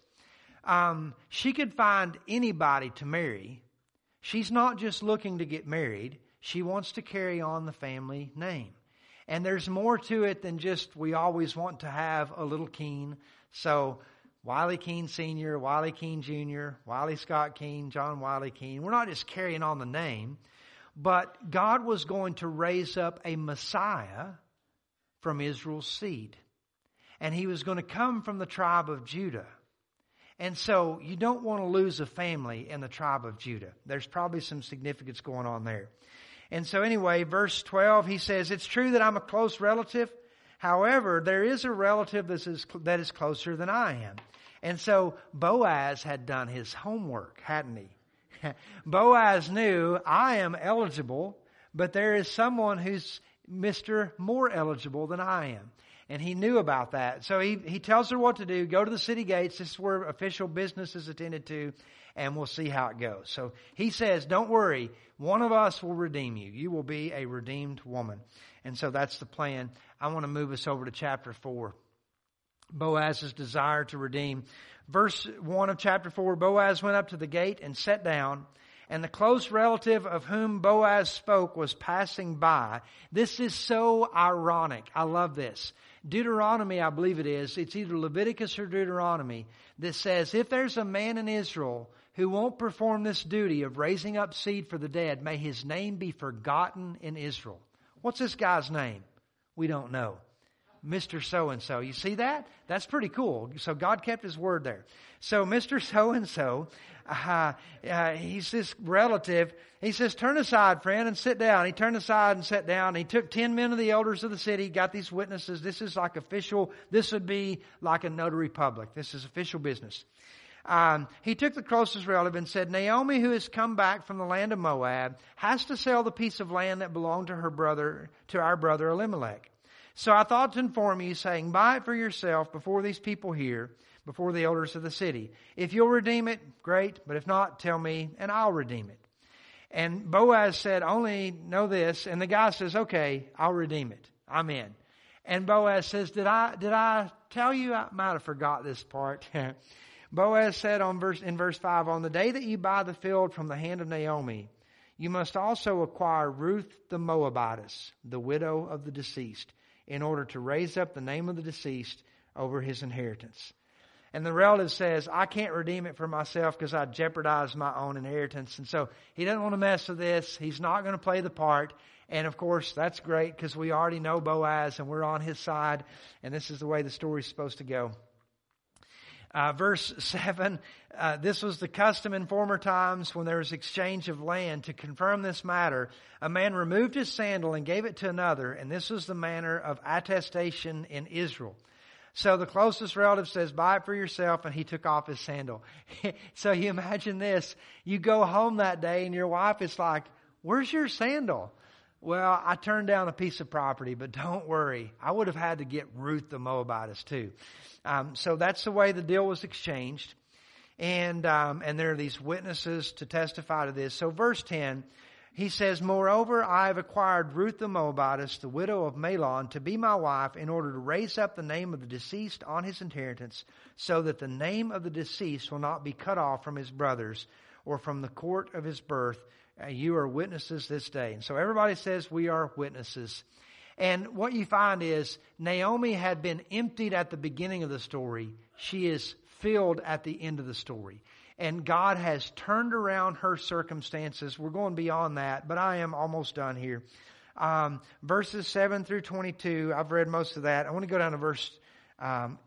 Um, she could find anybody to marry. She's not just looking to get married. She wants to carry on the family name. And there's more to it than just we always want to have a little Keene. So Wiley Keene Sr., Wiley Keene Jr., Wiley Scott Keene, John Wiley Keene. We're not just carrying on the name, but God was going to raise up a Messiah from Israel's seed. And he was going to come from the tribe of Judah. And so you don't want to lose a family in the tribe of Judah. There's probably some significance going on there. And so anyway, verse 12, he says, It's true that I'm a close relative. However, there is a relative that is, that is closer than I am. And so Boaz had done his homework, hadn't he? Boaz knew I am eligible, but there is someone who's Mr. more eligible than I am. And he knew about that. So he, he tells her what to do. Go to the city gates. This is where official business is attended to. And we'll see how it goes. So he says, don't worry. One of us will redeem you. You will be a redeemed woman. And so that's the plan. I want to move us over to chapter four. Boaz's desire to redeem. Verse 1 of chapter 4 Boaz went up to the gate and sat down, and the close relative of whom Boaz spoke was passing by. This is so ironic. I love this. Deuteronomy, I believe it is, it's either Leviticus or Deuteronomy, that says if there's a man in Israel who won't perform this duty of raising up seed for the dead, may his name be forgotten in Israel. What's this guy's name? We don't know. Mr. So and so. You see that? That's pretty cool. So God kept his word there. So Mr. So and so, he's this relative. He says, turn aside, friend, and sit down. He turned aside and sat down. He took 10 men of the elders of the city, got these witnesses. This is like official, this would be like a notary public. This is official business. Um, he took the closest relative and said, Naomi, who has come back from the land of Moab, has to sell the piece of land that belonged to her brother, to our brother Elimelech. So I thought to inform you, saying, Buy it for yourself before these people here, before the elders of the city. If you'll redeem it, great, but if not, tell me, and I'll redeem it. And Boaz said, Only know this. And the guy says, Okay, I'll redeem it. I'm in. And Boaz says, Did I did I tell you? I might have forgot this part. Boaz said on verse in verse five, On the day that you buy the field from the hand of Naomi, you must also acquire Ruth the Moabitess, the widow of the deceased in order to raise up the name of the deceased over his inheritance. And the relative says, I can't redeem it for myself because I jeopardized my own inheritance. And so he doesn't want to mess with this. He's not going to play the part. And of course, that's great because we already know Boaz and we're on his side. And this is the way the story's supposed to go. Uh, verse 7 uh, this was the custom in former times when there was exchange of land. To confirm this matter, a man removed his sandal and gave it to another, and this was the manner of attestation in Israel. So the closest relative says, buy it for yourself, and he took off his sandal. so you imagine this. You go home that day and your wife is like, where's your sandal? Well, I turned down a piece of property, but don't worry. I would have had to get Ruth the Moabitess too. Um, so that's the way the deal was exchanged. And, um, and there are these witnesses to testify to this. So verse 10, he says, Moreover, I have acquired Ruth the Moabitess, the widow of Mahlon, to be my wife in order to raise up the name of the deceased on his inheritance so that the name of the deceased will not be cut off from his brothers or from the court of his birth you are witnesses this day. And so everybody says we are witnesses. And what you find is Naomi had been emptied at the beginning of the story. She is filled at the end of the story. And God has turned around her circumstances. We're going beyond that, but I am almost done here. Um, verses 7 through 22, I've read most of that. I want to go down to verse um,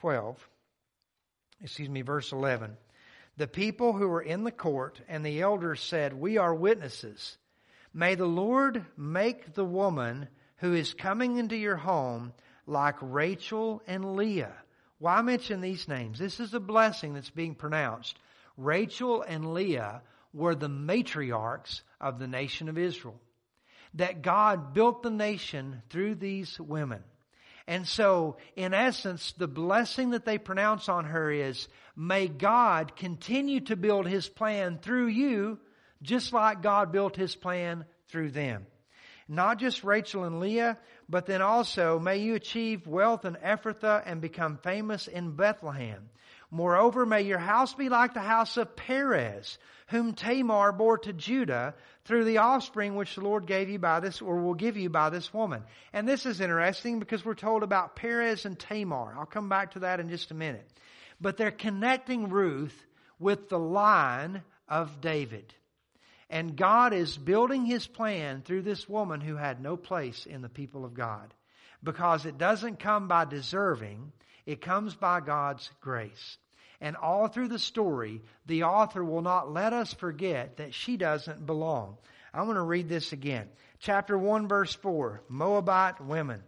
12. Excuse me, verse 11. The people who were in the court and the elders said, We are witnesses. May the Lord make the woman who is coming into your home like Rachel and Leah. Why mention these names? This is a blessing that's being pronounced. Rachel and Leah were the matriarchs of the nation of Israel. That God built the nation through these women. And so, in essence, the blessing that they pronounce on her is, may God continue to build His plan through you, just like God built His plan through them. Not just Rachel and Leah, but then also may you achieve wealth in Ephrathah and become famous in Bethlehem. Moreover, may your house be like the house of Perez, whom Tamar bore to Judah through the offspring which the Lord gave you by this, or will give you by this woman. And this is interesting because we're told about Perez and Tamar. I'll come back to that in just a minute. But they're connecting Ruth with the line of David. And God is building his plan through this woman who had no place in the people of God. Because it doesn't come by deserving, it comes by God's grace. And all through the story, the author will not let us forget that she doesn't belong. I'm going to read this again. Chapter 1 verse 4, Moabite women.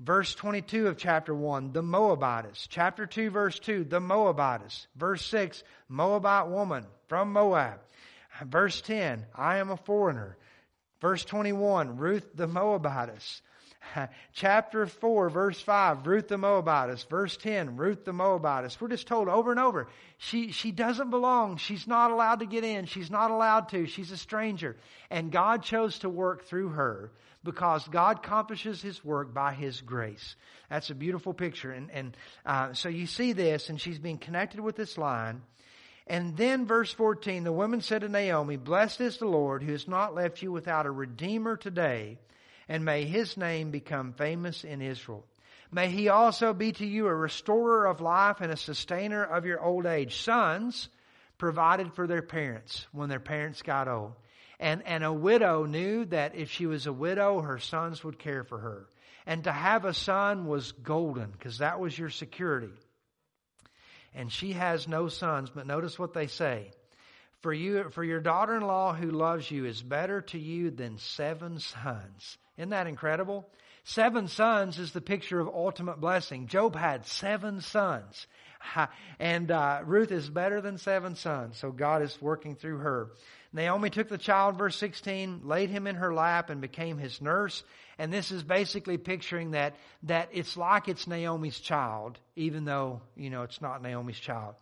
Verse 22 of chapter 1, the Moabitess. Chapter 2 verse 2, the Moabitess. Verse 6, Moabite woman from Moab. Verse 10, I am a foreigner. Verse 21, Ruth the Moabitess. Chapter 4, verse 5, Ruth the Moabitess. Verse 10, Ruth the Moabitess. We're just told over and over, she, she doesn't belong. She's not allowed to get in. She's not allowed to. She's a stranger. And God chose to work through her because God accomplishes His work by His grace. That's a beautiful picture. And, and uh, so you see this, and she's being connected with this line. And then verse 14, the woman said to Naomi, Blessed is the Lord who has not left you without a redeemer today and may his name become famous in Israel. May he also be to you a restorer of life and a sustainer of your old age. Sons provided for their parents when their parents got old. And, and a widow knew that if she was a widow, her sons would care for her. And to have a son was golden because that was your security. And she has no sons, but notice what they say. For you, for your daughter-in-law who loves you is better to you than seven sons. Isn't that incredible? Seven sons is the picture of ultimate blessing. Job had seven sons. And uh, Ruth is better than seven sons, so God is working through her. Naomi took the child, verse 16, laid him in her lap and became his nurse. And this is basically picturing that, that it's like it's Naomi's child, even though, you know, it's not Naomi's child.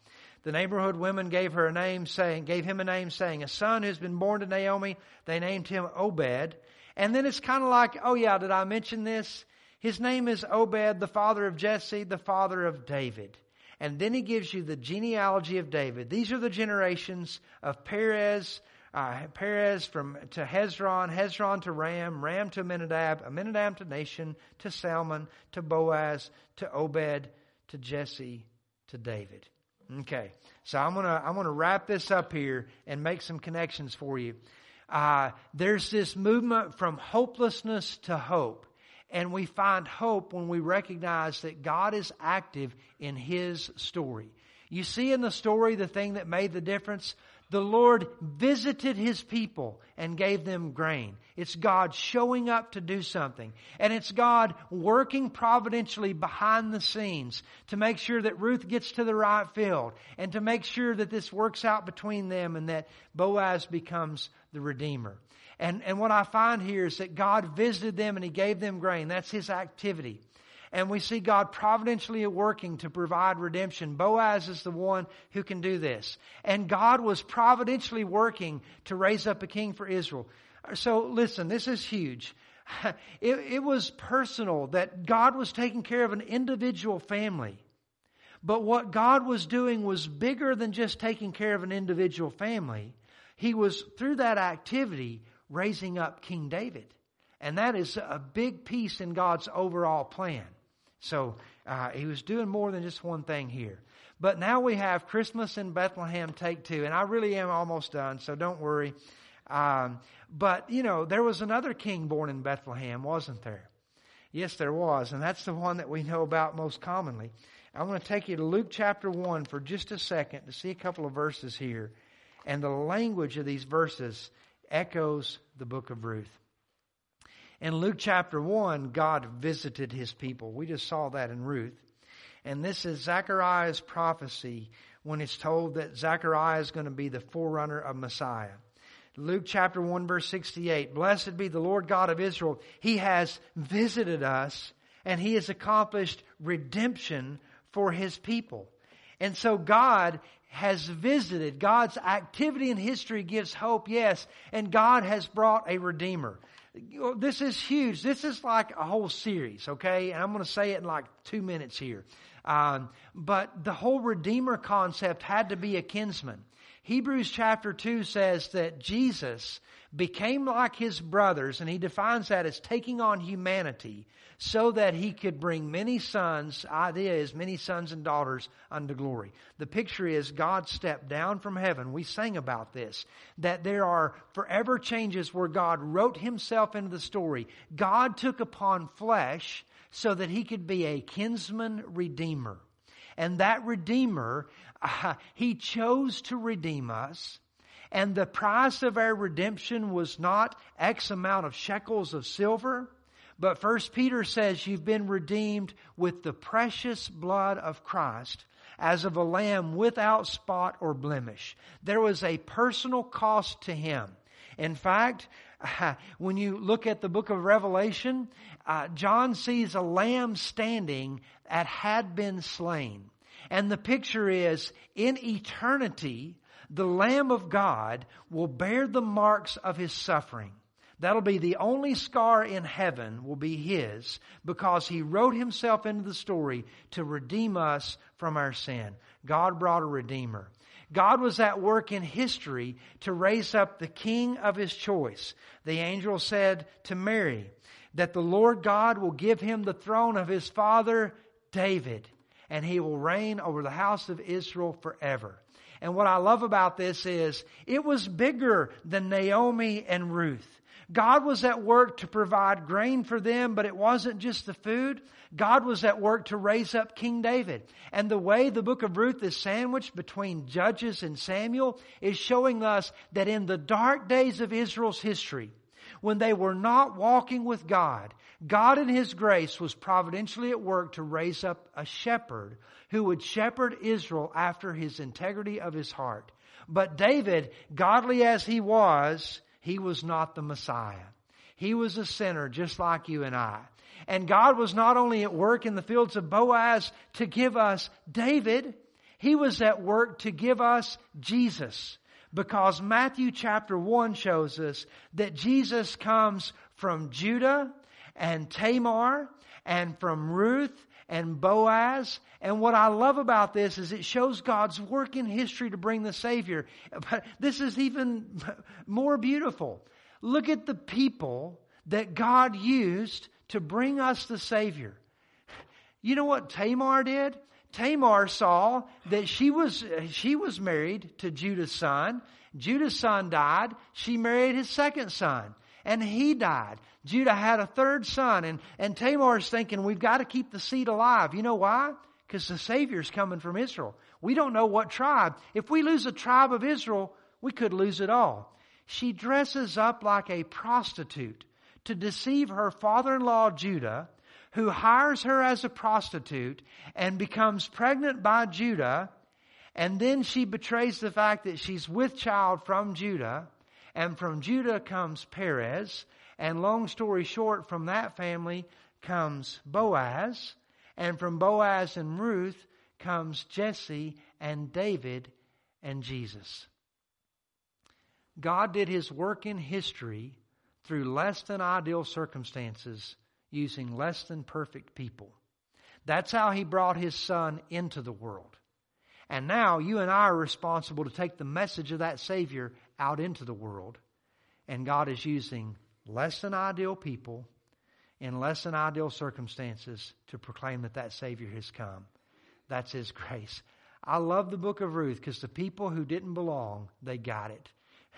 The neighborhood women gave her a name saying, gave him a name saying, a son who's been born to Naomi. They named him Obed. And then it's kind of like, oh yeah, did I mention this? His name is Obed, the father of Jesse, the father of David. And then he gives you the genealogy of David. These are the generations of Perez, uh, Perez from to Hezron, Hezron to Ram, Ram to Amminadab, Amminadab to Nahshon, to Salmon, to Boaz, to Obed, to Jesse, to David. Okay, so I'm gonna I'm gonna wrap this up here and make some connections for you. Uh, there's this movement from hopelessness to hope. And we find hope when we recognize that God is active in His story. You see in the story the thing that made the difference? The Lord visited His people and gave them grain. It's God showing up to do something. And it's God working providentially behind the scenes to make sure that Ruth gets to the right field and to make sure that this works out between them and that Boaz becomes the Redeemer. And, and what I find here is that God visited them and He gave them grain. That's His activity. And we see God providentially working to provide redemption. Boaz is the one who can do this. And God was providentially working to raise up a king for Israel. So listen, this is huge. It, it was personal that God was taking care of an individual family. But what God was doing was bigger than just taking care of an individual family. He was, through that activity, raising up King David. And that is a big piece in God's overall plan. So uh, he was doing more than just one thing here. But now we have Christmas in Bethlehem take two. And I really am almost done, so don't worry. Um, but, you know, there was another king born in Bethlehem, wasn't there? Yes, there was. And that's the one that we know about most commonly. I want to take you to Luke chapter 1 for just a second to see a couple of verses here. And the language of these verses echoes the book of Ruth. In Luke chapter 1, God visited his people. We just saw that in Ruth. And this is Zechariah's prophecy when it's told that Zechariah is going to be the forerunner of Messiah. Luke chapter 1 verse 68. Blessed be the Lord God of Israel. He has visited us and he has accomplished redemption for his people. And so God has visited. God's activity in history gives hope, yes, and God has brought a Redeemer. This is huge. This is like a whole series, okay? And I'm going to say it in like two minutes here. Um, but the whole Redeemer concept had to be a kinsman. Hebrews chapter 2 says that Jesus became like his brothers, and he defines that as taking on humanity so that he could bring many sons, idea is many sons and daughters unto glory. The picture is God stepped down from heaven. We sang about this, that there are forever changes where God wrote himself into the story. God took upon flesh so that he could be a kinsman redeemer. And that redeemer, uh, he chose to redeem us and the price of our redemption was not X amount of shekels of silver, but First Peter says you've been redeemed with the precious blood of Christ as of a lamb without spot or blemish. There was a personal cost to him. In fact, when you look at the book of Revelation, uh, John sees a lamb standing that had been slain. And the picture is in eternity, the Lamb of God will bear the marks of his suffering. That'll be the only scar in heaven will be his because he wrote himself into the story to redeem us from our sin. God brought a redeemer. God was at work in history to raise up the king of his choice. The angel said to Mary that the Lord God will give him the throne of his father David and he will reign over the house of Israel forever. And what I love about this is it was bigger than Naomi and Ruth. God was at work to provide grain for them, but it wasn't just the food. God was at work to raise up King David. And the way the book of Ruth is sandwiched between Judges and Samuel is showing us that in the dark days of Israel's history, when they were not walking with God, God in His grace was providentially at work to raise up a shepherd who would shepherd Israel after His integrity of His heart. But David, godly as he was, he was not the Messiah. He was a sinner just like you and I. And God was not only at work in the fields of Boaz to give us David, He was at work to give us Jesus. Because Matthew chapter 1 shows us that Jesus comes from Judah and Tamar and from Ruth and Boaz. And what I love about this is it shows God's work in history to bring the Savior. But this is even more beautiful. Look at the people that God used to bring us the Savior. You know what Tamar did? Tamar saw that she was, she was married to Judah's son. Judah's son died. She married his second son and he died. Judah had a third son, and, and Tamar's thinking, we've got to keep the seed alive. You know why? Because the Savior's coming from Israel. We don't know what tribe. If we lose a tribe of Israel, we could lose it all. She dresses up like a prostitute to deceive her father-in-law Judah, who hires her as a prostitute and becomes pregnant by Judah, and then she betrays the fact that she's with child from Judah, and from Judah comes Perez. And long story short, from that family comes Boaz. And from Boaz and Ruth comes Jesse and David and Jesus. God did his work in history through less than ideal circumstances using less than perfect people. That's how he brought his son into the world. And now you and I are responsible to take the message of that Savior out into the world. And God is using less than ideal people in less than ideal circumstances to proclaim that that Savior has come. That's His grace. I love the book of Ruth because the people who didn't belong, they got it.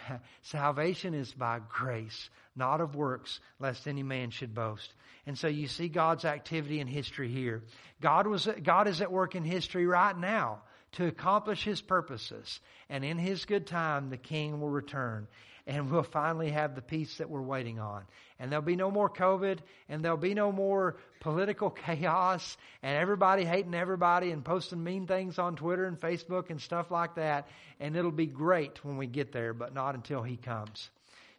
Salvation is by grace, not of works, lest any man should boast. And so you see God's activity in history here. God was, God is at work in history right now to accomplish His purposes. And in His good time, the King will return and we'll finally have the peace that we're waiting on. And there'll be no more COVID, and there'll be no more political chaos, and everybody hating everybody and posting mean things on Twitter and Facebook and stuff like that. And it'll be great when we get there, but not until He comes.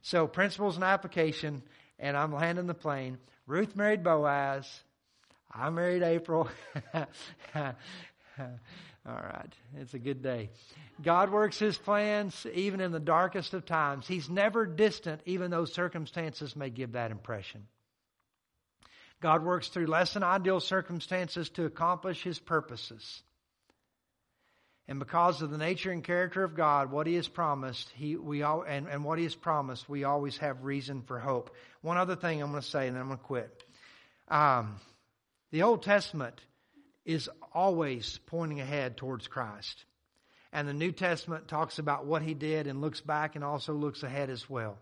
So, principles and application, and I'm landing the plane. Ruth married Boaz. I married April. All right. It's a good day. God works His plans even in the darkest of times. He's never distant, even though circumstances may give that impression. God works through less than ideal circumstances to accomplish His purposes. And because of the nature and character of God, what He has promised, He we all and, and what He has promised, we always have reason for hope. One other thing I'm going to say, and then I'm going to quit. Um, the Old Testament is always pointing ahead towards Christ. And the New Testament talks about what he did and looks back and also looks ahead as well.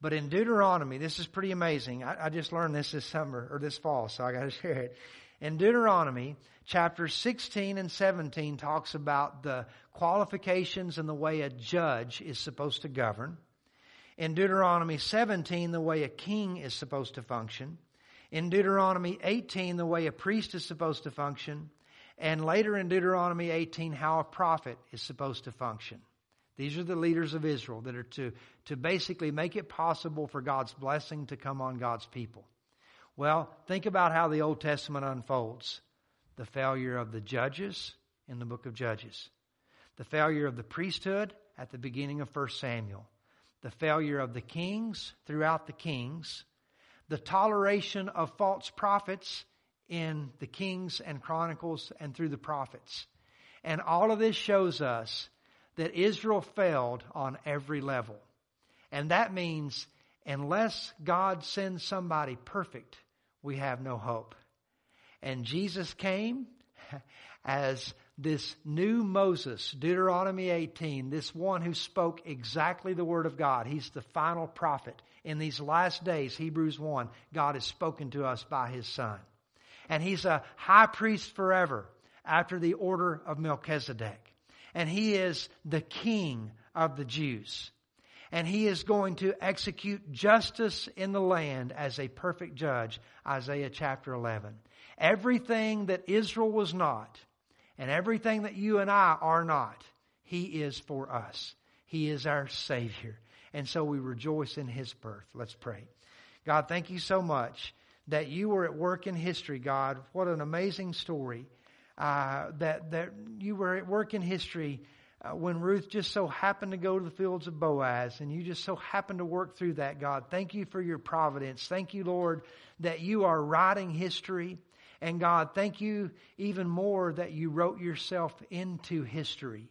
But in Deuteronomy, this is pretty amazing. I, I just learned this this summer or this fall, so I got to share it. In Deuteronomy, chapter 16 and 17 talks about the qualifications and the way a judge is supposed to govern. In Deuteronomy 17, the way a king is supposed to function in Deuteronomy 18 the way a priest is supposed to function, and later in Deuteronomy 18 how a prophet is supposed to function. These are the leaders of Israel that are to, to basically make it possible for God's blessing to come on God's people. Well, think about how the Old Testament unfolds. The failure of the judges in the book of Judges. The failure of the priesthood at the beginning of 1 Samuel. The failure of the kings throughout the kings. The toleration of false prophets in the Kings and Chronicles and through the prophets. And all of this shows us that Israel failed on every level. And that means unless God sends somebody perfect, we have no hope. And Jesus came as this new Moses, Deuteronomy 18, this one who spoke exactly the word of God. He's the final prophet. In these last days, Hebrews 1, God has spoken to us by his son. And he's a high priest forever after the order of Melchizedek. And he is the king of the Jews. And he is going to execute justice in the land as a perfect judge, Isaiah chapter 11. Everything that Israel was not, and everything that you and I are not, he is for us. He is our Savior. And so we rejoice in his birth. Let's pray. God, thank you so much that you were at work in history, God. What an amazing story. Uh, that, that you were at work in history uh, when Ruth just so happened to go to the fields of Boaz and you just so happened to work through that, God. Thank you for your providence. Thank you, Lord, that you are writing history. And God, thank you even more that you wrote yourself into history,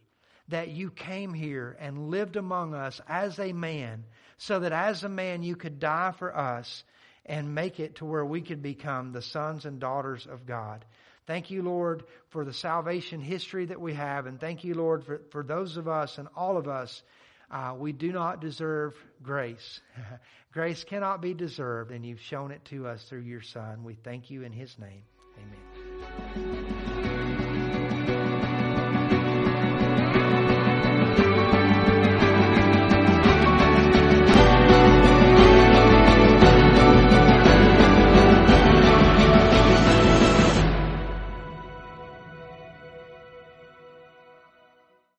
that you came here and lived among us as a man, so that as a man you could die for us and make it to where we could become the sons and daughters of God. Thank you, Lord, for the salvation history that we have. And thank you, Lord, for, for those of us and all of us, uh, we do not deserve grace. grace cannot be deserved, and you've shown it to us through your Son. We thank you in his name. Amen.